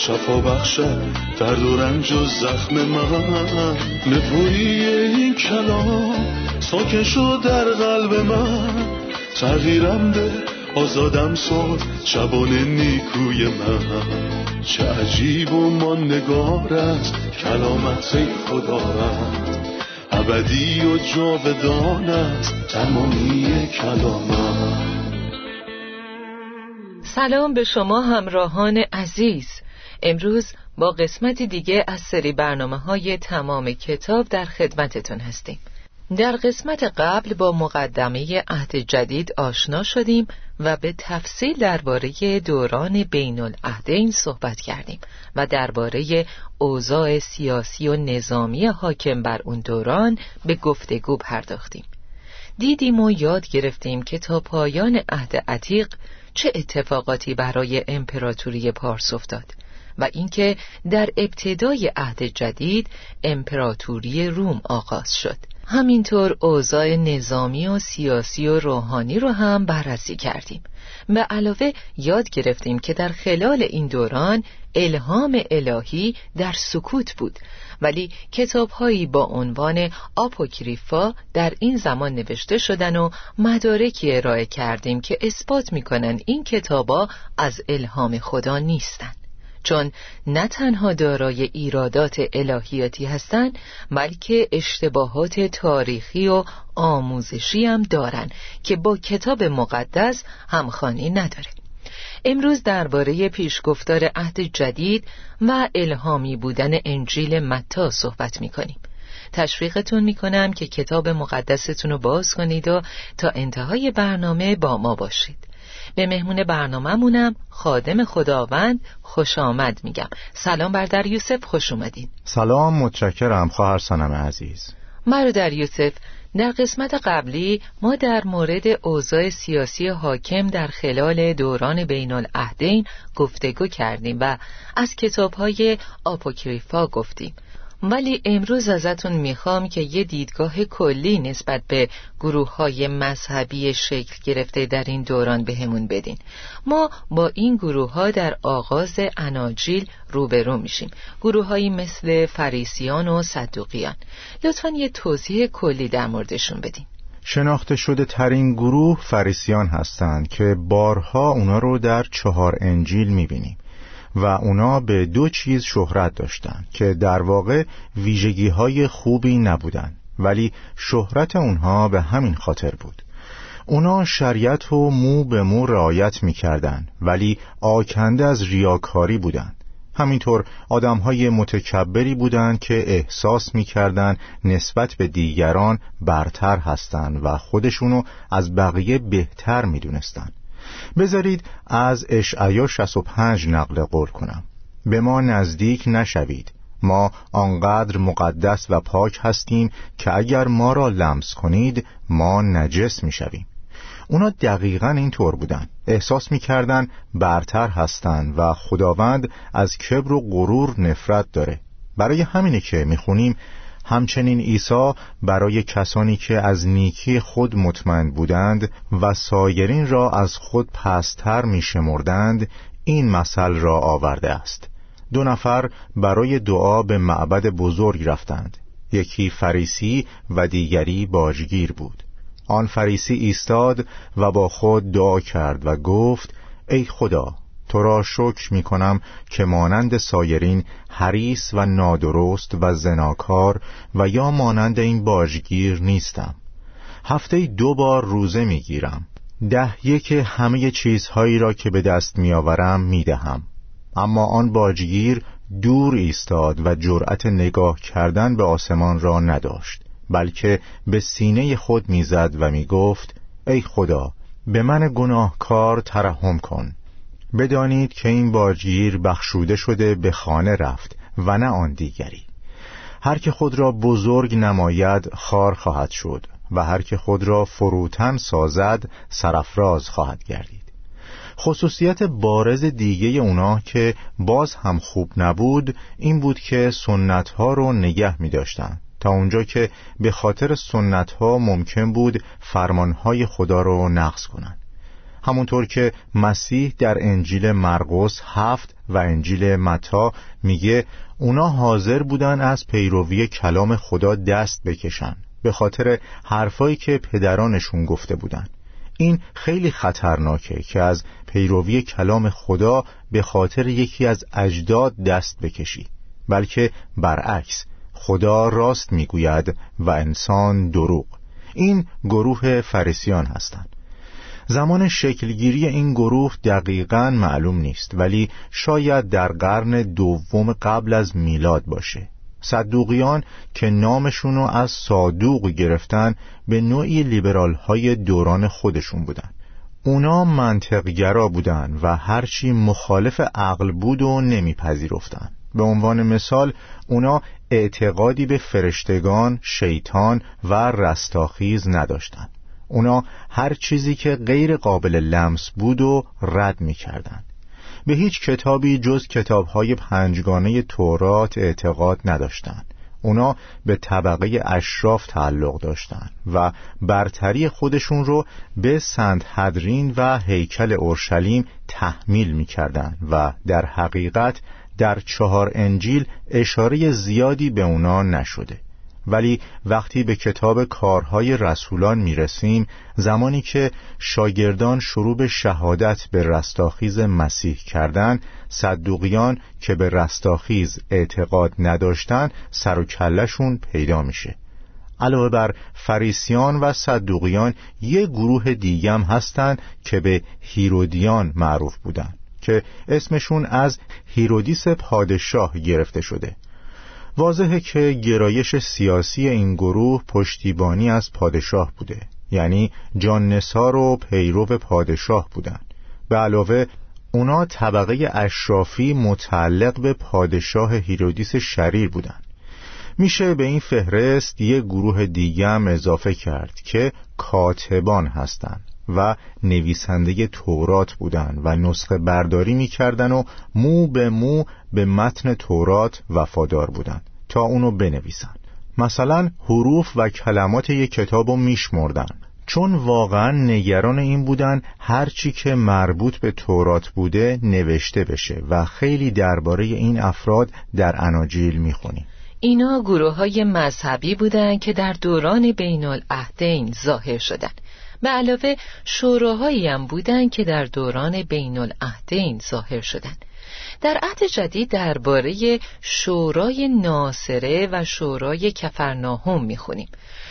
شفا بخشد درد و رنج و زخم من. نپویی این کلام ساکن شد در قلب من. تغییرم ده آزادم ساد شبان نیکوی من. چه عجیب و نگار است کلامت خدا رد ابدی و جاودان است تمامی کلامت. سلام به شما همراهان عزیز. امروز با قسمت دیگه از سری برنامه های تمام کتاب در خدمتتون هستیم. در قسمت قبل با مقدمه عهد جدید آشنا شدیم و به تفصیل درباره دوران بین العهدین صحبت کردیم و درباره اوضاع سیاسی و نظامی حاکم بر اون دوران به گفتگو پرداختیم. دیدیم و یاد گرفتیم که تا پایان عهد عتیق چه اتفاقاتی برای امپراتوری پارس افتاد. و اینکه در ابتدای عهد جدید امپراتوری روم آغاز شد همینطور اوضاع نظامی و سیاسی و روحانی رو هم بررسی کردیم به علاوه یاد گرفتیم که در خلال این دوران الهام الهی در سکوت بود ولی کتابهایی با عنوان آپوکریفا در این زمان نوشته شدن و مدارکی ارائه کردیم که اثبات می‌کنن این کتابا از الهام خدا نیستند. چون نه تنها دارای ایرادات الهیاتی هستند بلکه اشتباهات تاریخی و آموزشی هم دارن که با کتاب مقدس همخوانی نداره امروز درباره پیشگفتار عهد جدید و الهامی بودن انجیل متا صحبت می‌کنیم. تشویقتون می‌کنم که کتاب مقدستون رو باز کنید و تا انتهای برنامه با ما باشید. به مهمون برنامهمونم. خادم خداوند خوش آمد میگم. سلام بر در یوسف خوش اومدین. سلام متشکرم. خواهر سنم عزیز. در یوسف. در قسمت قبلی ما در مورد اوضاع سیاسی حاکم در خلال دوران بین العهدین گفتگو کردیم و از کتاب های آپوکریفا گفتیم. ولی امروز ازتون می‌خوام که یه دیدگاه کلی نسبت به گروه های مذهبی شکل گرفته در این دوران بهمون بدین. ما با این گروه ها در آغاز اناجیل روبرو میشیم. گروه هایی مثل فریسیان و صدوقیان. لطفا یه توضیح کلی در موردشون بدین. شناخته شده ترین گروه فریسیان هستند که بارها اونا رو در چهار انجیل می‌بینیم. و اونا به دو چیز شهرت داشتند که در واقع ویژگی های خوبی نبودند ولی شهرت اونها به همین خاطر بود. اونا شریعت و مو به مو رعایت می‌کردند ولی آکنده از ریاکاری بودند همینطور آدم های متکبری بودند که احساس می‌کردند نسبت به دیگران برتر هستند و خودشونو از بقیه بهتر می‌دونستند بذارید از اشعیا 65 نقل قول کنم. به ما نزدیک نشوید. ما آنقدر مقدس و پاک هستیم که اگر ما را لمس کنید ما نجس می‌شویم. اونا دقیقا این طور بودن. احساس می‌کردن برتر هستند و خداوند از کبر و غرور نفرت داره. برای همینه که می‌خونیم همچنین عیسی برای کسانی که از نیکی خود مطمئن بودند و سایرین را از خود پستر می شمردند این مثل را آورده است. دو نفر برای دعا به معبد بزرگ رفتند. یکی فریسی و دیگری باجگیر بود. آن فریسی ایستاد و با خود دعا کرد و گفت ای خدا تو را شکر می کنم که مانند سایرین حریس و نادرست و زناکار و یا مانند این باجگیر نیستم. هفته دو بار روزه می گیرم ده یک همه چیزهایی را که به دست می آورم می دهم اما آن باجگیر دور ایستاد و جرأت نگاه کردن به آسمان را نداشت بلکه به سینه خود می‌زد و می گفت ای خدا به من گناهکار ترحم کن. بدانید که این باجگیر بخشوده شده به خانه رفت و نه آن دیگری. هر که خود را بزرگ نماید خار خواهد شد و هر که خود را فروتن سازد سرفراز خواهد گردید. خصوصیت بارز دیگه اونا که باز هم خوب نبود این بود که سنت ها رو نگه می داشتن تا اونجا که به خاطر سنت ها ممکن بود فرمان های خدا رو نقض کنند. همونطور که مسیح در انجیل مرقس هفت و انجیل متا میگه اونا حاضر بودن از پیروی کلام خدا دست بکشن به خاطر حرفایی که پدرانشون گفته بودن. این خیلی خطرناکه که از پیروی کلام خدا به خاطر یکی از اجداد دست بکشی بلکه برعکس خدا راست می‌گوید و انسان دروغ. این گروه فریسیان هستند زمان شکلگیری این گروه دقیقا معلوم نیست ولی شاید در قرن دوم قبل از میلاد باشه. صدوقیان که نامشونو از صادوق گرفتن به نوعی لیبرال های دوران خودشون بودن. اونا منطقگرا بودن و هرچی مخالف عقل بود و نمیپذیرفتن. به عنوان مثال اونا اعتقادی به فرشتگان، شیطان و رستاخیز نداشتند. اونا هر چیزی که غیر قابل لمس بود و رد می کردن. به هیچ کتابی جز کتابهای پنجگانه تورات اعتقاد نداشتند. اونا به طبقه اشراف تعلق داشتند و برتری خودشون رو به سنت هدرین و هیکل اورشلیم تحمیل می کردن و در حقیقت در چهار انجیل اشاره زیادی به اونا نشده ولی وقتی به کتاب کارهای رسولان می‌رسیم زمانی که شاگردان شروع به شهادت به رستاخیز مسیح کردن صدوقیان که به رستاخیز اعتقاد نداشتن سر و کلشون پیدا میشه. علاوه بر فریسیان و صدوقیان یه گروه دیگم هستند که به هیرودیان معروف بودند که اسمشون از هیرودیس پادشاه گرفته شده. واضحه که گرایش سیاسی این گروه پشتیبانی از پادشاه بوده. یعنی جان نسار و پیرو پادشاه بودن. به علاوه اونا طبقه اشرافی متعلق به پادشاه هیرودیس شریر بودن. میشه به این فهرست یه گروه دیگه هم اضافه کرد که کاتبان هستند و نویسنده تورات بودند و نسخه برداری می‌کردن و مو به مو به متن تورات وفادار بودند تا اونو بنویسن. مثلا حروف و کلمات یک کتاب رو میشمردن. چون واقعا نگران این بودن هرچی که مربوط به تورات بوده نوشته بشه و خیلی درباره این افراد در اناجیل می‌خونیم. اینا گروه های مذهبی بودند که در دوران بین العهدین ظاهر شدند به علاوه شوراهایی هم بودند که در دوران بین العهدین ظاهر شدند در عهد جدید درباره شورای ناصره و شورای کفرناهم می‌خونیم.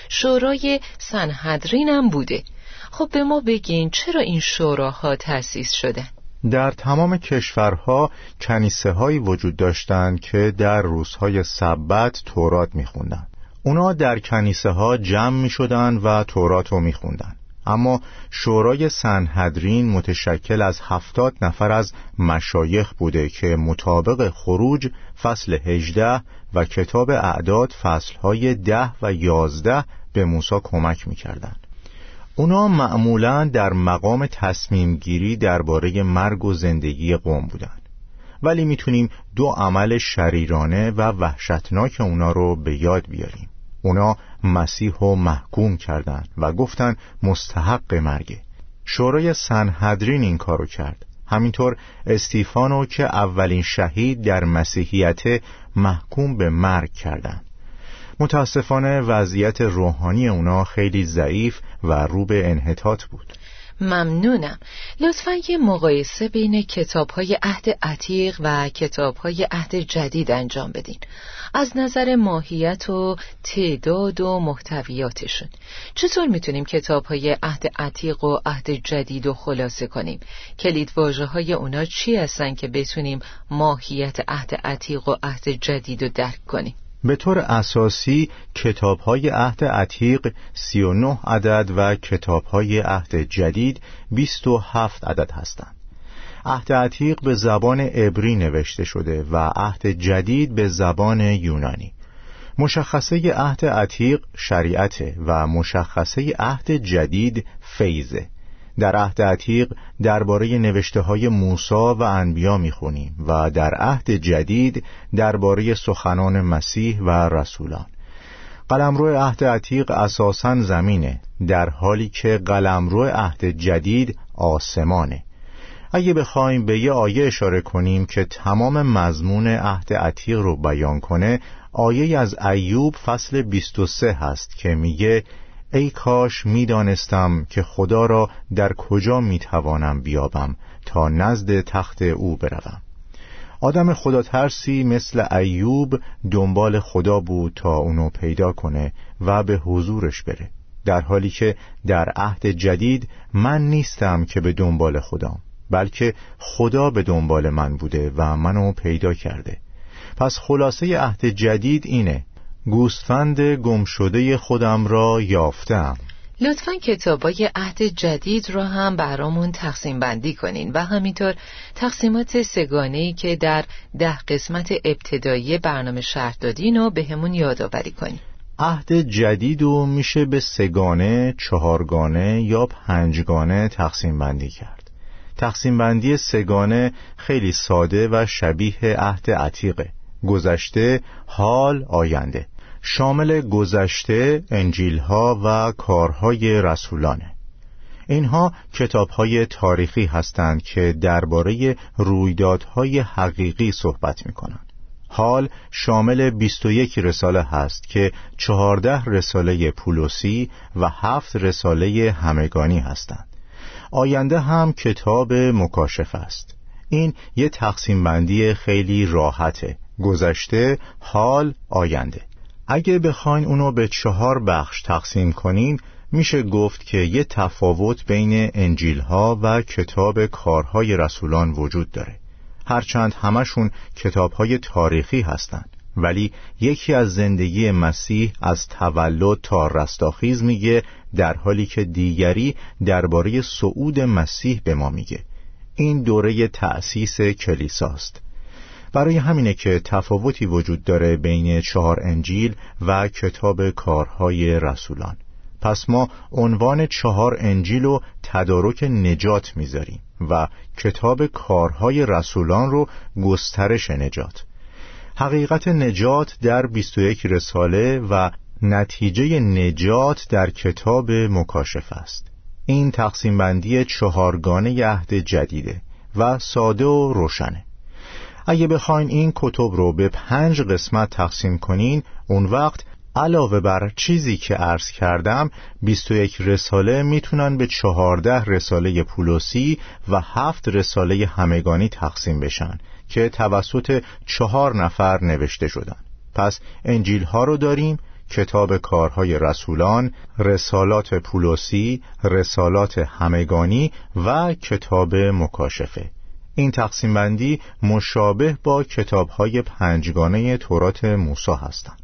شورای سنهدرین هم بوده. خب به ما بگین چرا این شوراها تأسیس شدن؟ در تمام کشورها کنیسه هایی وجود داشتند که در روزهای سبت تورات میخوندن اونا در کنیسه ها جمع می شدن و تورات رو می اما شورای سنهدرین متشکل از هفتاد نفر از مشایخ بوده که مطابق خروج فصل هجده و کتاب اعداد فصلهای ده و یازده به موسی کمک می‌کردند. اونا معمولا در مقام تصمیم گیری درباره مرگ و زندگی قوم بودند. ولی می‌تونیم دو عمل شریرانه و وحشتناک اونا رو به یاد بیاریم اونا مسیح رو محکوم کردند و گفتن مستحق مرگه شورای سنهدرین این کارو کرد. همینطور استیفانو که اولین شهید در مسیحیت محکوم به مرگ کردند. متاسفانه وضعیت روحانی اونا خیلی ضعیف و رو به انحطاط بود. ممنونم. لطفا یه مقایسه بین کتاب های عهد عتیق و کتاب های عهد جدید انجام بدین. از نظر ماهیت و تعداد و محتویاتشون. چطور می‌تونیم کتاب های عهد عتیق و عهد جدید رو خلاصه کنیم؟ کلید واژه های اونا چی هستن که بتونیم ماهیت عهد عتیق و عهد جدید رو درک کنیم؟ به طور اساسی کتاب های عهد عتیق 39 عدد و کتاب های عهد جدید 27 عدد هستند. عهد عتیق به زبان عبری نوشته شده و عهد جدید به زبان یونانی. مشخصه عهد عتیق شریعته و مشخصه عهد جدید فیضه. در عهد عتیق درباره نوشته های موسا و انبیا می‌خونیم و در عهد جدید درباره سخنان مسیح و رسولان. قلمرو عهد عتیق اساسا زمینه در حالی که قلمرو عهد جدید آسمانه. اگه بخوایم به یه آیه اشاره کنیم که تمام مضمون عهد عتیق رو بیان کنه آیه از ایوب فصل 23 هست که میگه ای کاش می‌دانستم که خدا را در کجا می‌توانم بیابم تا نزد تخت او بروم. آدم خدا ترسی مثل ایوب دنبال خدا بود تا اونو پیدا کنه و به حضورش بره در حالی که در عهد جدید من نیستم که به دنبال خدام بلکه خدا به دنبال من بوده و منو پیدا کرده. پس خلاصه عهد جدید اینه گوسفند گمشده خودم را یافتم. لطفا کتابای عهد جدید را هم برامون تقسیم بندی کنین و همینطور تقسیمات سگانه که در ده قسمت ابتدایی برنامه شرح دادین و به همون یادآوری کنین. عهد جدید رو میشه به سگانه، چهارگانه یا پنجگانه تقسیم بندی کرد. تقسیم بندی سگانه خیلی ساده و شبیه عهد عتیقه. گذشته، حال، آینده. شامل گذشته، انجیلها و کارهای رسولانه اینها کتابهای تاریخی هستند که درباره رویدادهای حقیقی صحبت می کنند. حال شامل 21 رساله هست که 14 رساله پولوسی و 7 رساله همگانی هستند. آینده هم کتاب مکاشف است. این یه تقسیم بندی خیلی راحته. گذشته، حال، آینده. اگه بخواین اونو به چهار بخش تقسیم کنین میشه گفت که یه تفاوت بین انجیل ها و کتاب کارهای رسولان وجود داره. هرچند همشون کتاب های تاریخی هستند ولی یکی از زندگی مسیح از تولد تا رستاخیز میگه در حالی که دیگری درباره صعود مسیح به ما میگه. این دوره تأسیس کلیساست. برای همینه که تفاوتی وجود داره بین چهار انجیل و کتاب کارهای رسولان. پس ما عنوان چهار انجیل و تدارک نجات می‌ذاریم و کتاب کارهای رسولان رو گسترش نجات. حقیقت نجات در 21 رساله و نتیجه نجات در کتاب مکاشف است. این تقسیم بندی چهارگانه عهد جدیده و ساده و روشنه. اگه بخواین این کتب رو به پنج قسمت تقسیم کنین اون وقت علاوه بر چیزی که عرض کردم 21 رساله می‌تونن به 14 رساله پولوسی و هفت رساله همگانی تقسیم بشن که توسط چهار نفر نوشته شدن. پس انجیل ها رو داریم کتاب کارهای رسولان، رسالات پولوسی، رسالات همگانی و کتاب مکاشفه. این تقسیم بندی مشابه با کتاب های پنجگانه تورات موسی هستند.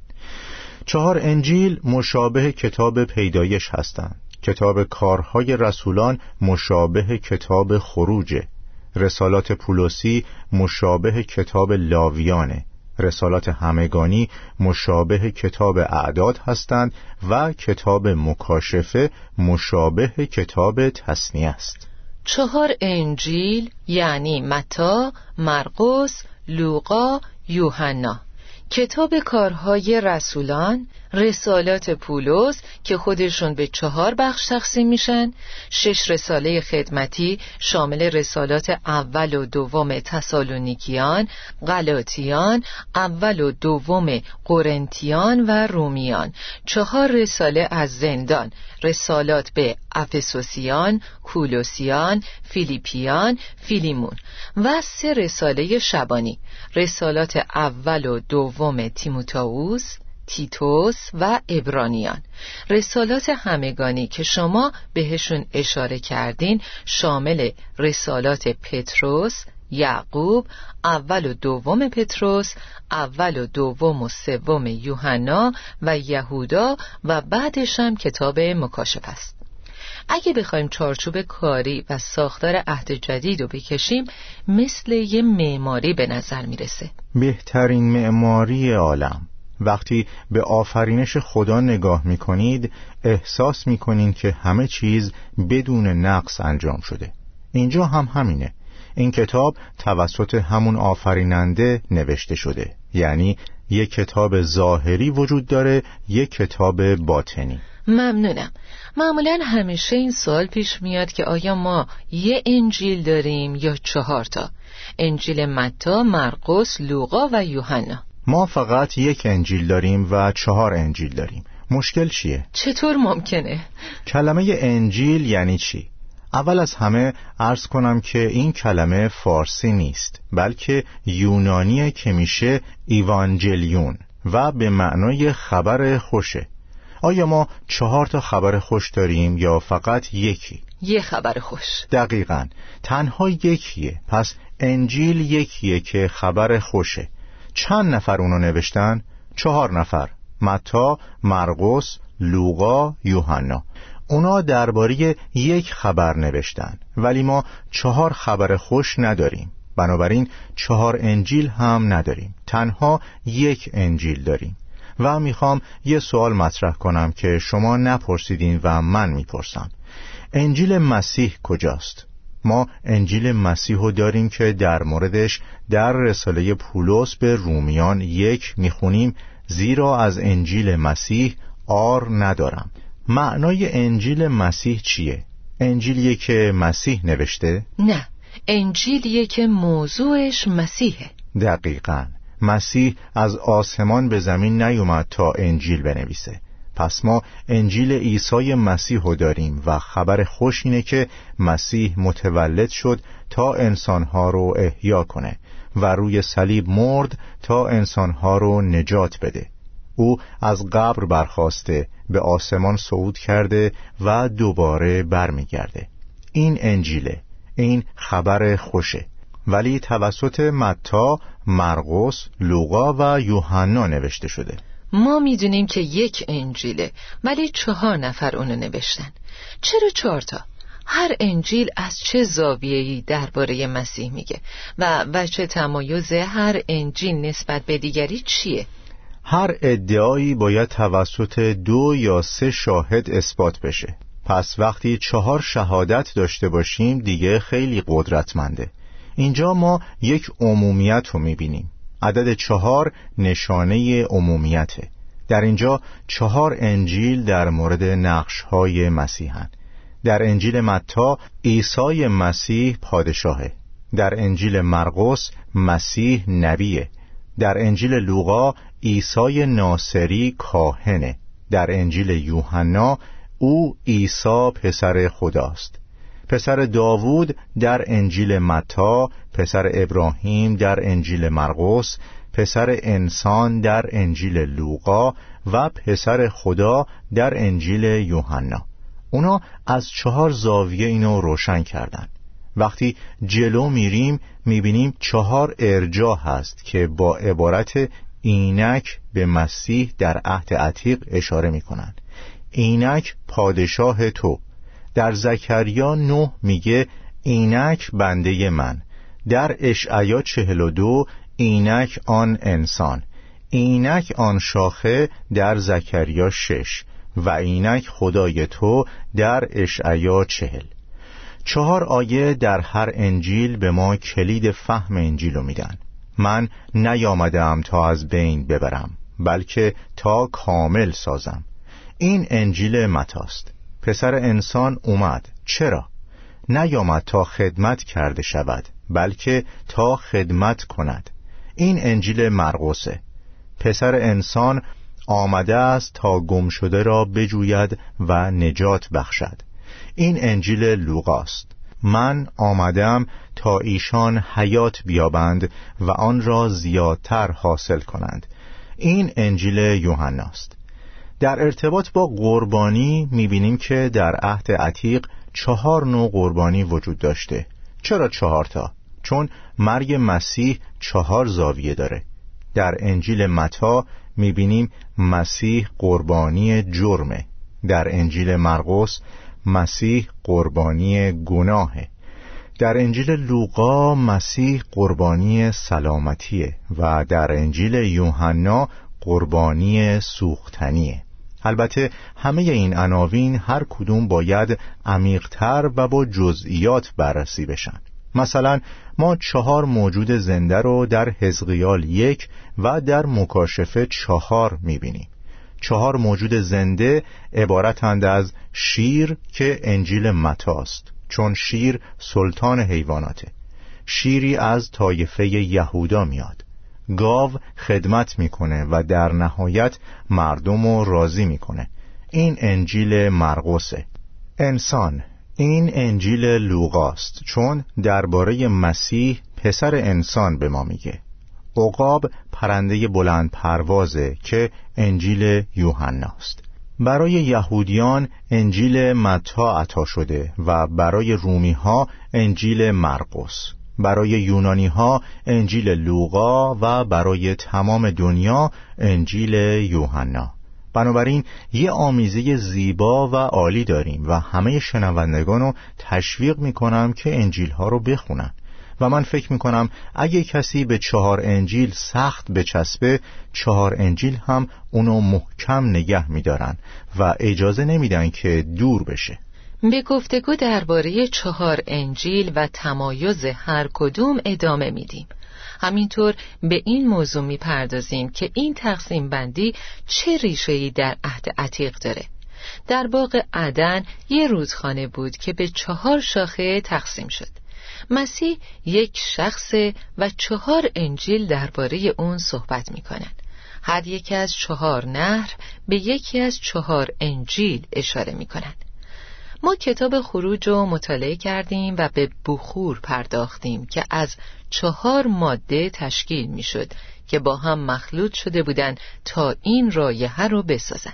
چهار انجیل مشابه کتاب پیدایش هستند. کتاب کارهای رسولان مشابه کتاب خروجه رسالات پولوسی مشابه کتاب لاویانه رسالات همگانی مشابه کتاب اعداد هستند و کتاب مکاشفه مشابه کتاب تصنیه است. چهار انجیل یعنی متا، مرقس، لوقا، یوحنا. کتاب کارهای رسولان رسالات پولس که خودشون به چهار بخش تقسیم میشن شش رساله خدمتی شامل رسالات اول و دوم تسالونیکیان غلاطیان اول و دوم قرنتیان و رومیان. چهار رساله از زندان رسالات به افسوسیان کولوسیان فیلیپیان فیلیمون و سه رساله شبانی رسالات اول و دوم تیموتائوس تیتوس و ابرانیان. رسالات همگانی که شما بهشون اشاره کردین شامل رسالات پتروس یعقوب اول و دوم پتروس اول و دوم و سوم یوحنا و یهودا و بعدش هم کتاب مکاشف است. اگه بخوایم چارچوب کاری و ساختار عهد جدید رو بکشیم مثل یه معماری به نظر می‌رسه. بهترین معماری عالم. وقتی به آفرینش خدا نگاه می کنید احساس می کنید که همه چیز بدون نقص انجام شده. اینجا هم همینه. این کتاب توسط همون آفریننده نوشته شده. یعنی یک کتاب ظاهری وجود داره یک کتاب باطنی. ممنونم معمولا همیشه این سوال پیش میاد که آیا ما یه انجیل داریم یا چهار تا انجیل متا، مرقس، لوقا و یوحنا ما فقط یک انجیل داریم و چهار انجیل داریم مشکل چیه؟ چطور ممکنه؟ کلمه انجیل یعنی چی؟ اول از همه عرض کنم که این کلمه فارسی نیست بلکه یونانیه که میشه ایوانجلیون و به معنای خبر خوشه آیا ما چهار تا خبر خوش داریم یا فقط یکی؟ یه خبر خوش. دقیقا. تنها یکیه. پس انجیل یکیه که خبر خوشه. چند نفر اونو نوشتن؟ چهار نفر. متا، مرقس، لوقا، یوحنا. اونا درباره یک خبر نوشتن. ولی ما چهار خبر خوش نداریم. بنابراین چهار انجیل هم نداریم. تنها یک انجیل داریم. و می‌خوام یه سوال مطرح کنم که شما نپرسیدین و من می‌پرسم انجیل مسیح کجاست؟ ما انجیل مسیح رو داریم که در موردش در رساله پولس به رومیان یک می‌خونیم زیرا از انجیل مسیح آر ندارم معنای انجیل مسیح چیه؟ انجیلیه که مسیح نوشته؟ نه انجیلیه که موضوعش مسیحه دقیقا مسیح از آسمان به زمین نیومد تا انجیل بنویسه. پس ما انجیل عیسی مسیح رو داریم و خبر خوش اینه که مسیح متولد شد تا انسانها رو احیا کنه و روی صلیب مرد تا انسانها رو نجات بده. او از قبر برخواسته به آسمان صعود کرده و دوباره برمیگرده. این انجیله این خبر خوشه. ولی توسط متا، مرقس، لوقا و یوحنا نوشته شده. ما می‌دونیم که یک انجیله ولی چهار نفر اونو نوشتن. چرا چهار تا؟ هر انجیل از چه زاویه‌ای درباره مسیح میگه؟ و وجه تمایز هر انجیل نسبت به دیگری چیه؟ هر ادعایی باید توسط دو یا سه شاهد اثبات بشه. پس وقتی چهار شهادت داشته باشیم دیگه خیلی قدرتمنده. اینجا ما یک عمومیت رو می‌بینیم. عدد چهار نشانه عمومیته. در اینجا چهار انجیل در مورد نقش های مسیحن. در انجیل متا عیسی مسیح پادشاهه. در انجیل مرقس مسیح نبیه. در انجیل لوقا عیسی ناصری کاهنه. در انجیل یوحنا او عیسی پسر خداست. پسر داوود در انجیل متا پسر ابراهیم در انجیل مرقس پسر انسان در انجیل لوقا و پسر خدا در انجیل یوحنا. اونا از چهار زاویه اینو روشن کردند. وقتی جلو میریم می‌بینیم چهار ارجا هست که با عبارت اینک به مسیح در عهد عتیق اشاره می‌کنند اینک پادشاه تو. در زکریا نه میگه اینک بنده من. در اشعیا چهل و دو اینک آن انسان. اینک آن شاخه در زکریا شش و اینک خدای تو در اشعیا چهل. چهار آیه در هر انجیل به ما کلید فهم انجیل رو میدن. من نیامدم تا از بین ببرم بلکه تا کامل سازم. این انجیل متاست. پسر انسان اومد. چرا؟ نیامد تا خدمت کرده شود بلکه تا خدمت کند. این انجیل مرقسه. پسر انسان آمده است تا گم شده را بجوید و نجات بخشد. این انجیل لوقاست. من آمدم تا ایشان حیات بیابند و آن را زیادتر حاصل کنند. این انجیل یوحناست در ارتباط با قربانی می‌بینیم که در عهد عتیق چهار نوع قربانی وجود داشته. چرا چهار تا؟ چون مرگ مسیح چهار زاویه داره. در انجیل متا می‌بینیم مسیح قربانی جرمه. در انجیل مرقس مسیح قربانی گناهه. در انجیل لوقا مسیح قربانی سلامتیه و در انجیل یوحنا قربانی سوختنیه. البته همه این عناوین هر کدوم باید عمیقتر و با جزئیات بررسی بشن. مثلا ما چهار موجود زنده رو در حزقیال یک و در مکاشفه چهار می‌بینیم. چهار موجود زنده عبارتند از شیر که انجیل متاست چون شیر سلطان حیواناته. شیری از طایفه یهودا میاد. گاو خدمت می‌کنه و در نهایت مردم رو راضی می‌کنه. این انجیل مرقسه. انسان این انجیل لوقاست چون درباره مسیح پسر انسان به ما میگه. عقاب پرنده بلند پروازه که انجیل یوحناست. برای یهودیان انجیل متا عطا شده و برای رومی ها انجیل مرقس. برای یونانی ها انجیل لوقا و برای تمام دنیا انجیل یوحنا. بنابراین یه آمیزه زیبا و عالی داریم و همه شنوندگان رو تشویق می‌کنم که انجیل ها رو بخونن. و من فکر می‌کنم اگه کسی به چهار انجیل سخت بچسبه چهار انجیل هم اونو محکم نگه میدارن و اجازه نمیدن که دور بشه. به گفتگو درباره چهار انجیل و تمایز هر کدوم ادامه میدیم. همینطور به این موضوع می‌پردازیم که این تقسیم بندی چه ریشه‌ای در عهد عتیق داره. در باغ عدن یه رودخانه بود که به چهار شاخه تقسیم شد. مسیح یک شخص و چهار انجیل درباره اون صحبت می‌کنن هر یکی از چهار نهر به یکی از چهار انجیل اشاره می‌کنن ما کتاب خروج رو مطالعه کردیم و به بخور پرداختیم که از چهار ماده تشکیل می‌شد که با هم مخلوط شده بودند تا این رایحه رو بسازن.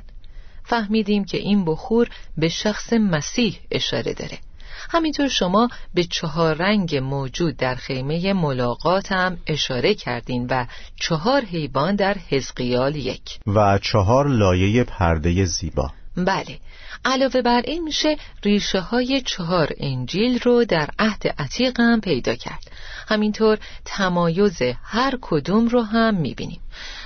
فهمیدیم که این بخور به شخص مسیح اشاره داره. همینطور شما به چهار رنگ موجود در خیمه ملاقات هم اشاره کردین و چهار حیوان در حزقیال یک. و چهار لایه پرده زیبا. بله علاوه بر این میشه ریشه های چهار انجیل رو در عهد عتیق هم پیدا کرد. همینطور تمایز هر کدوم رو هم می‌بینیم.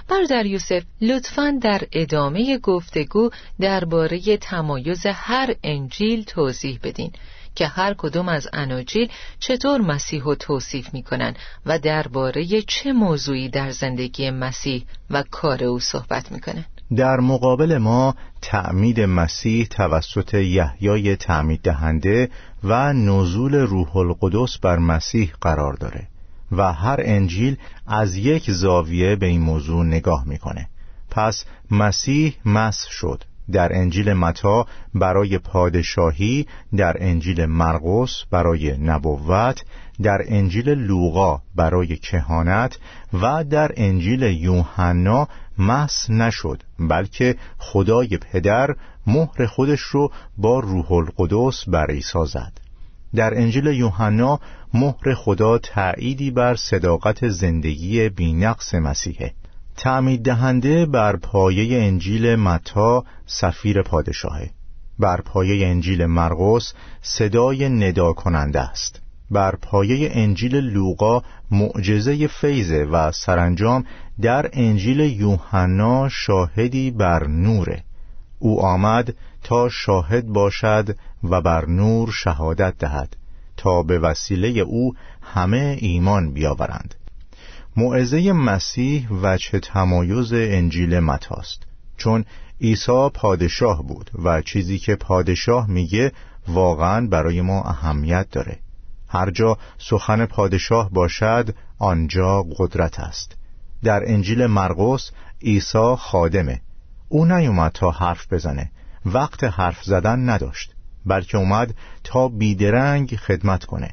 برادر یوسف لطفا در ادامه گفتگو درباره تمایز هر انجیل توضیح بدین که هر کدوم از اناجیل چطور مسیح رو توصیف می‌کنن و درباره چه موضوعی در زندگی مسیح و کار او صحبت می‌کنن در مقابل ما تعمید مسیح توسط یحیای تعمید دهنده و نزول روح القدس بر مسیح قرار داره و هر انجیل از یک زاویه به این موضوع نگاه می‌کنه. پس مسیح مس شد در انجیل متا برای پادشاهی در انجیل مرقس برای نبوت در انجیل لوقا برای کهانت و در انجیل یوحنا مس نشد بلکه خدای پدر مهر خودش رو با روح القدس بر عیسی زد در انجیل یوحنا مهر خدا تأییدی بر صداقت زندگی بینقص مسیحه. تعمید دهنده بر پایه انجیل متا سفیر پادشاهه. بر پایه انجیل مرقس صدای ندا کننده است. بر پایه انجیل لوقا معجزه فیضه و سرانجام در انجیل یوحنا شاهدی بر نوره. او آمد تا شاهد باشد و بر نور شهادت دهد تا به وسیله او همه ایمان بیاورند. موعظه مسیح وجه تمایز انجیل متاست چون عیسی پادشاه بود و چیزی که پادشاه میگه واقعا برای ما اهمیت داره. هر جا سخن پادشاه باشد آنجا قدرت است. در انجیل مرقس عیسی خادمه. او نیومد تا حرف بزنه. وقت حرف زدن نداشت. بلکه اومد تا بیدرنگ خدمت کنه.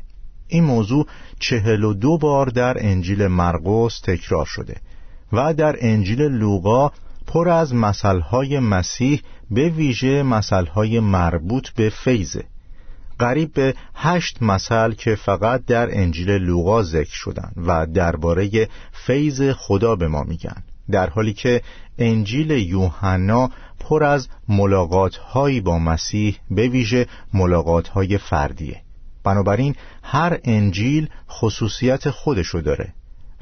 این موضوع چهل و دو بار در انجیل مرقس تکرار شده و در انجیل لوقا پر از مسئله مسیح به ویژه مسئله مربوط به فیضه قریب به هشت مثل که فقط در انجیل لوقا ذکر شدن و درباره فیض خدا به ما میگن در حالی که انجیل یوحنا پر از ملاقات هایی با مسیح به ویژه ملاقات های فردیه. بنابراین هر انجیل خصوصیت خودشو داره.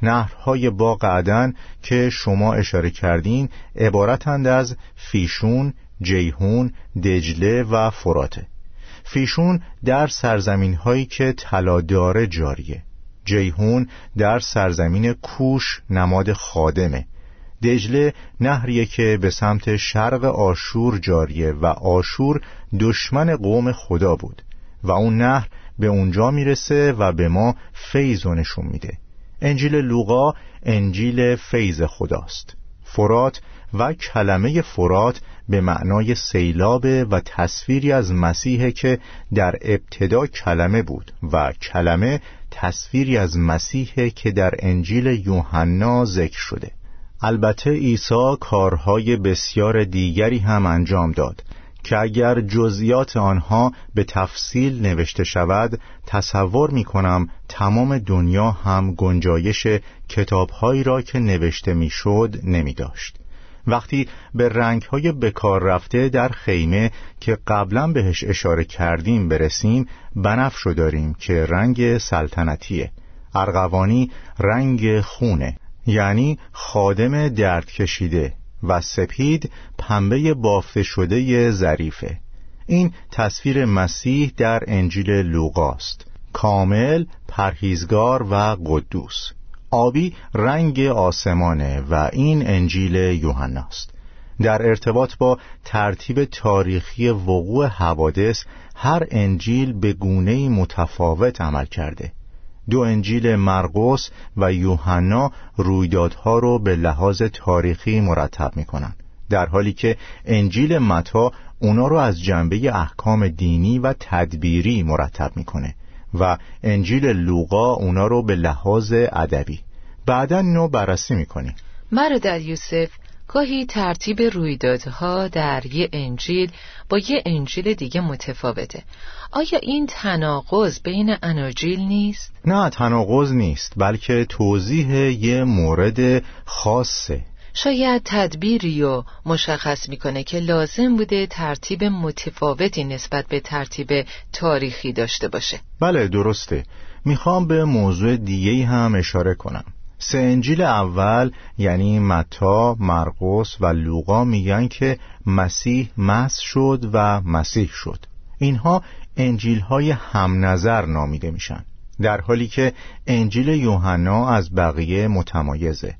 نهرهای باغ عدن که شما اشاره کردین عبارتند از فیشون، جیهون، دجله و فراته فیشون در سرزمین هایی که طلا جاریه. جیهون در سرزمین کوش نماد خادمه. دجله نهریه که به سمت شرق آشور جاریه و آشور دشمن قوم خدا بود و اون نهر به اونجا می‌رسه و به ما فیض نشون میده. انجیل لوقا انجیل فیض خداست. فرات و کلمه فرات به معنای سیلابه و تصویری از مسیحه که در ابتدا کلمه بود و کلمه تصویری از مسیحه که در انجیل یوحنا ذکر شده البته عیسی کارهای بسیار دیگری هم انجام داد که اگر جزئیات آنها به تفصیل نوشته شود تصور می کنم تمام دنیا هم گنجایش کتابهایی را که نوشته می‌شد نمی داشت. وقتی به رنگهای بکار رفته در خیمه که قبلا بهش اشاره کردیم برسیم بنفشو داریم که رنگ سلطنتیه. ارغوانی رنگ خونه یعنی خادم درد کشیده و سپید پنبه بافته شده ظریفه. این تصویر مسیح در انجیل لوقاست. کامل پرهیزگار و قدوس. آبی رنگ آسمانه و این انجیل یوحناست در ارتباط با ترتیب تاریخی وقوع حوادث هر انجیل به گونه متفاوت عمل کرده. دو انجیل مرقس و یوحنا رویدادها رو به لحاظ تاریخی مرتب می‌کنن. در حالی که انجیل متا اونا رو از جنبه احکام دینی و تدبیری مرتب می‌کنه. و انجیل لوقا اونا رو به لحاظ ادبی. بعدا نو بررسی می‌کنیم. در یوسف گاهی ترتیب رویدادها در یه انجیل با یه انجیل دیگه متفاوته. آیا این تناقض بین اناجیل نیست؟ نه تناقض نیست بلکه توضیح یه مورد خاصه. شاید تدبیری رو مشخص می‌کنه که لازم بوده ترتیب متفاوتی نسبت به ترتیب تاریخی داشته باشه. بله درسته. می‌خوام به موضوع دیگه هم اشاره کنم. سه انجیل اول یعنی متا، مرقس و لوقا میگن که مسیح مس شد و مسیح شد. اینها انجیل های هم نظر نامیده میشن در حالی که انجیل یوحنا از بقیه متمایزه.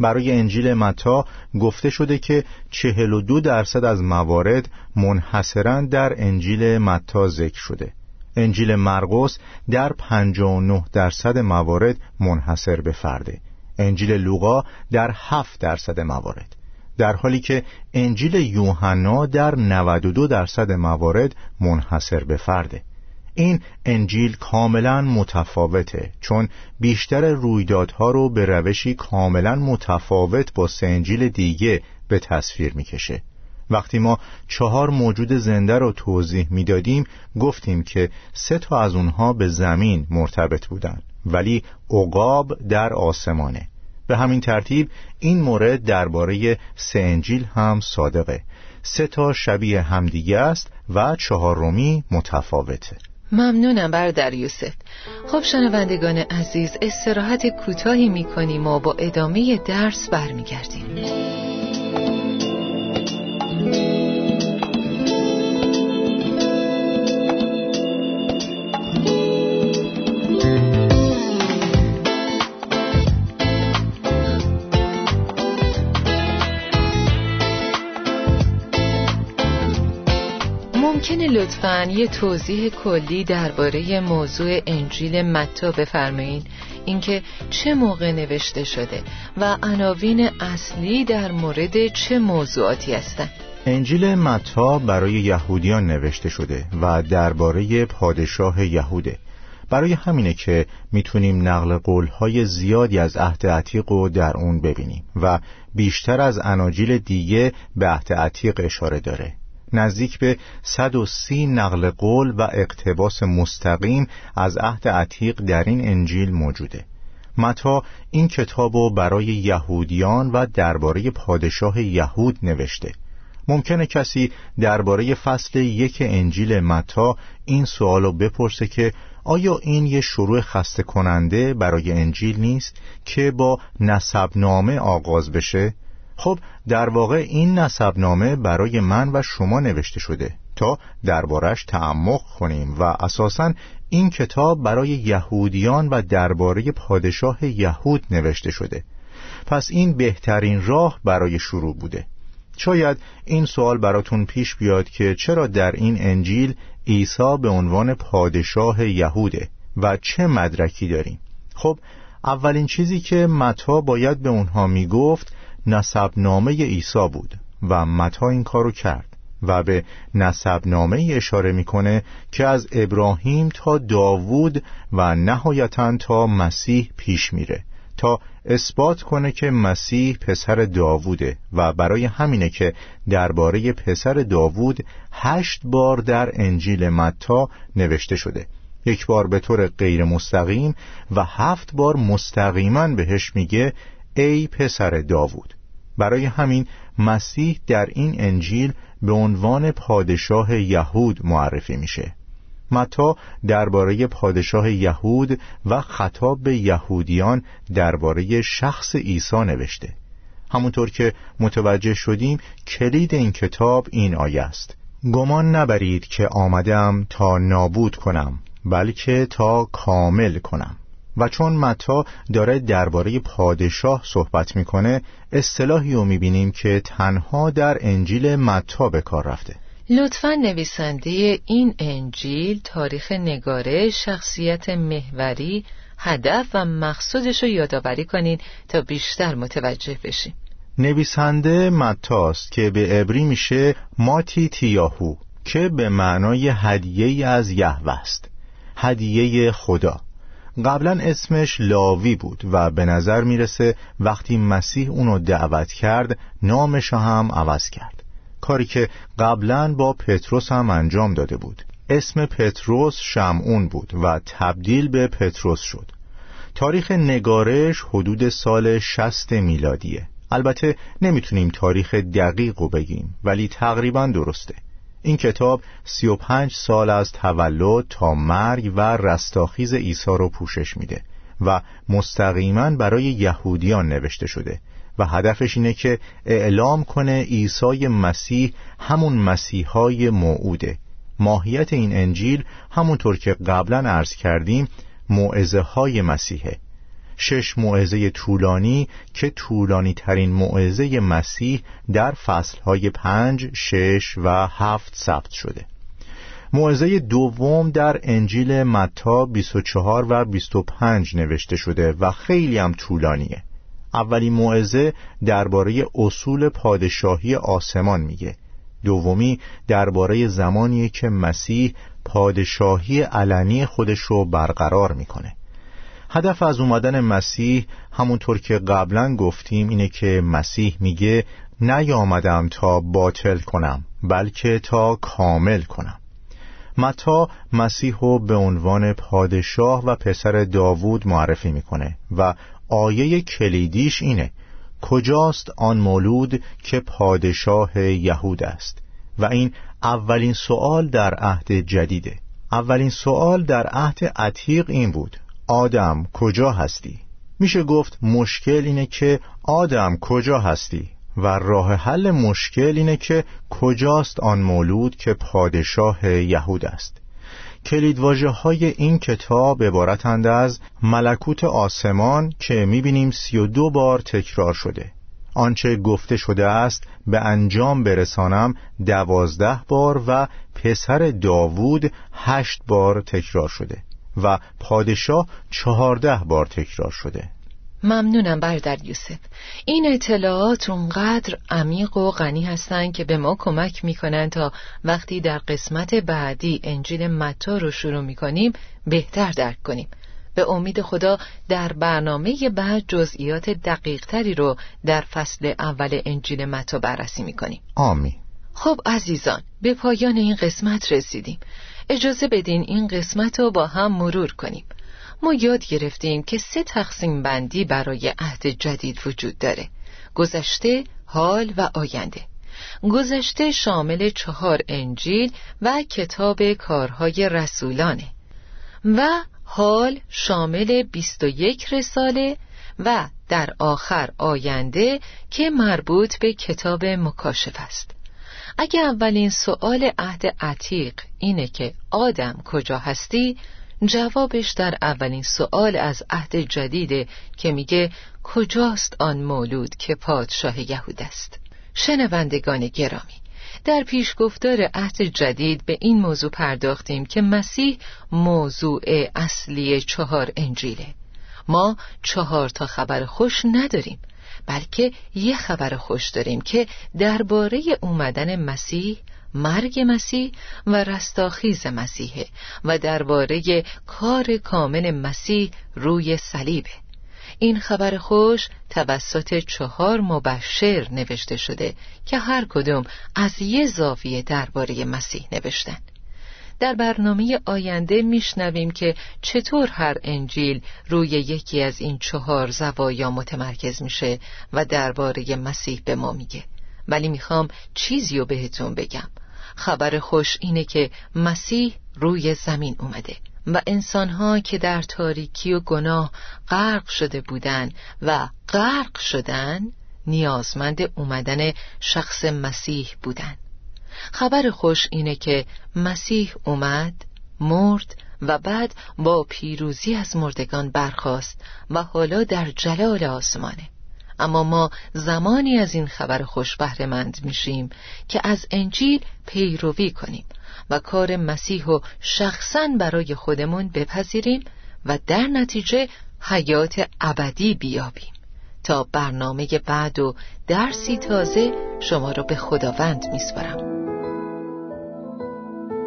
برای انجیل متا گفته شده که چهل و دو درصد از موارد منحصرا در انجیل متا ذکر شده. انجیل مرقس در 59 درصد موارد منحصر به فرده. انجیل لوقا در 7 درصد موارد. در حالی که انجیل یوحنا در 92 درصد موارد منحصر به فرده. این انجیل کاملا متفاوته چون بیشتر رویدادها رو به روشی کاملا متفاوت با سه انجیل دیگه به تصویر می‌کشه. وقتی ما چهار موجود زنده رو توضیح می‌دادیم گفتیم که سه تا از اونها به زمین مرتبط بودن ولی عقاب در آسمانه. به همین ترتیب این مورد درباره سه انجیل هم صادقه. سه تا شبیه همدیگه است و چهارمی متفاوته. ممنونم برادر یوسف. خب شنوندگان عزیز استراحت کوتاهی می‌کنیم و با ادامه درس برمیگردیم. ممکنه لطفا یه توضیح کلی درباره موضوع انجیل متا بفرمایید اینکه چه موقع نوشته شده و عناوین اصلی در مورد چه موضوعاتی هستند انجیل متا برای یهودیان نوشته شده و درباره پادشاه یهوده. برای همینه که می‌تونیم نقل قولهای زیادی از عهد عتیق رو در اون ببینیم و بیشتر از اناجیل دیگه به عهد عتیق اشاره داره. نزدیک به 130 نقل قول و اقتباس مستقیم از عهد عتیق در این انجیل موجوده متا این کتاب رو برای یهودیان و درباره پادشاه یهود نوشته ممکنه کسی درباره فصل یک انجیل متا این سوالو بپرسه که آیا این یه شروع خسته کننده برای انجیل نیست که با نسبنامه آغاز بشه؟ خب در واقع این نسبنامه برای من و شما نوشته شده تا دربارش تعمق کنیم و اساساً این کتاب برای یهودیان و درباره پادشاه یهود نوشته شده. پس این بهترین راه برای شروع بوده. شاید این سوال براتون پیش بیاد که چرا در این انجیل عیسی به عنوان پادشاه یهوده و چه مدرکی داریم؟ خب اولین چیزی که متا باید به اونها می‌گفت نسبنامه عیسی بود و متا این کارو کرد و به نسبنامه اشاره می‌کنه که از ابراهیم تا داوود و نهایتا تا مسیح پیش میره تا اثبات کنه که مسیح پسر داووده و برای همینه که درباره پسر داوود هشت بار در انجیل متا نوشته شده. یک بار به طور غیر مستقیم و هفت بار مستقیما بهش میگه ای پسر داوود. برای همین مسیح در این انجیل به عنوان پادشاه یهود معرفی میشه. متا درباره پادشاه یهود و خطاب به یهودیان درباره شخص عیسی نوشته. همونطور که متوجه شدیم کلید این کتاب این آیه است. گمان نبرید که آمدم تا نابود کنم بلکه تا کامل کنم. و چون متا داره درباره پادشاه صحبت می‌کنه اصطلاحی رو می‌بینیم که تنها در انجیل متا به کار رفته. لطفا نویسنده این انجیل تاریخ نگاره شخصیت محوری هدف و مقصودش رو یادآوری کنین تا بیشتر متوجه بشین. نویسنده متاست که به عبری میشه ماتی تیاهو که به معنای هدیه از یهوه است. هدیه خدا. قبلا اسمش لاوی بود و به نظر می‌رسه وقتی مسیح اونو دعوت کرد نامش هم عوض کرد. کاری که قبلا با پتروس هم انجام داده بود. اسم پتروس شمعون بود و تبدیل به پتروس شد. تاریخ نگارش حدود سال 60 میلادیه. البته نمی‌تونیم تاریخ دقیق رو بگیم ولی تقریبا درسته. این کتاب 35 سال از تولد تا مرگ و رستاخیز عیسی رو پوشش میده و مستقیما برای یهودیان نوشته شده و هدفش اینه که اعلام کنه عیسی مسیح همون مسیحای موعوده. ماهیت این انجیل همونطور که قبلا عرض کردیم معزه های مسیحه. شش موعظه طولانی که طولانی ترین موعظه مسیح در های پنج، شش و هفت ثبت شده. موعظه دوم در انجیل متا 24 و 25 نوشته شده و خیلی هم طولانیه. اولین موعظه درباره اصول پادشاهی آسمان میگه. دومی درباره زمانی که مسیح پادشاهی علنی خودش رو برقرار می‌کنه. هدف از اومدن مسیح همونطور که قبلا گفتیم اینه که مسیح میگه نیامدم تا باطل کنم بلکه تا کامل کنم. متا مسیح رو به عنوان پادشاه و پسر داوود معرفی می‌کنه و آیه کلیدیش اینه کجاست آن مولود که پادشاه یهود است؟ و این اولین سوال در عهد جدیده. اولین سوال در عهد عتیق این بود. آدم کجا هستی؟ میشه گفت مشکل اینه که آدم کجا هستی؟ و راه حل مشکل اینه که کجاست آن مولود که پادشاه یهود است کلیدواژه های این کتاب عبارتند از ملکوت آسمان که می‌بینیم سی و دو بار تکرار شده آنچه گفته شده است به انجام برسانم دوازده بار و پسر داوود هشت بار تکرار شده و پادشاه چهارده بار تکرار شده. ممنونم بردر یوسف. این اطلاعات اونقدر عمیق و غنی هستند که به ما کمک می‌کنن تا وقتی در قسمت بعدی انجیل متا رو شروع می‌کنیم بهتر درک کنیم. به امید خدا در برنامه بعد جزئیات دقیق تری رو در فصل اول انجیل متا بررسی می‌کنیم. آمین. خب عزیزان به پایان این قسمت رسیدیم. اجازه بدین این قسمت رو با هم مرور کنیم. ما یاد گرفتیم که سه تقسیم بندی برای عهد جدید وجود داره. گذشته، حال و آینده. گذشته شامل چهار انجیل و کتاب کارهای رسولانه و حال شامل 21 رساله و در آخر آینده که مربوط به کتاب مکاشف است. اگه اولین سؤال عهد عتیق اینه که آدم کجا هستی جوابش در اولین سؤال از عهد جدیده که میگه کجاست آن مولود که پادشاه یهود است. شنوندگان گرامی در پیشگفتار عهد جدید به این موضوع پرداختیم که مسیح موضوع اصلی چهار انجیله. ما چهار تا خبر خوش نداریم. بلکه یه خبر خوش داریم که درباره اومدن مسیح مرگ مسیح و رستاخیز مسیحه و درباره کار کامل مسیح روی صلیبه این خبر خوش توسط چهار مبشر نوشته شده که هر کدوم از یه زاویه درباره مسیح نوشتن. در برنامه آینده میشنویم که چطور هر انجیل روی یکی از این چهار زوایا متمرکز میشه و درباره مسیح به ما میگه. ولی می‌خوام چیزی رو بهتون بگم. خبر خوش اینه که مسیح روی زمین اومده و انسانها که در تاریکی و گناه غرق شده بودند و غرق شدن نیازمند اومدن شخص مسیح بودند خبر خوش اینه که مسیح اومد مرد و بعد با پیروزی از مردگان برخاست و حالا در جلال آسمانه. اما ما زمانی از این خبر خوش بهرهمند میشیم که از انجیل پیروی کنیم و کار مسیح و شخصا برای خودمون بپذیریم و در نتیجه حیات ابدی بیابیم. تا برنامه بعد و درسی تازه شما را به خداوند میسپارم.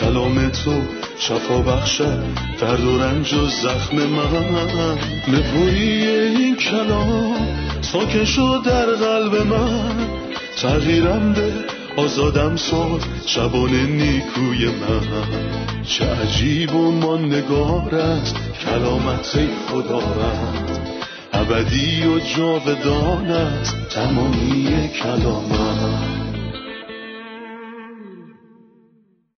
کلام تو شفا بخشد درد و رنج و زخم من. نپوری این کلام ساکن شد در قلب من. تغییرم ده آزادم ساد شبان نیکوی من. چه عجیب و ماندگار است کلامت خداوند ابدی و جاودان تمامی کلامت.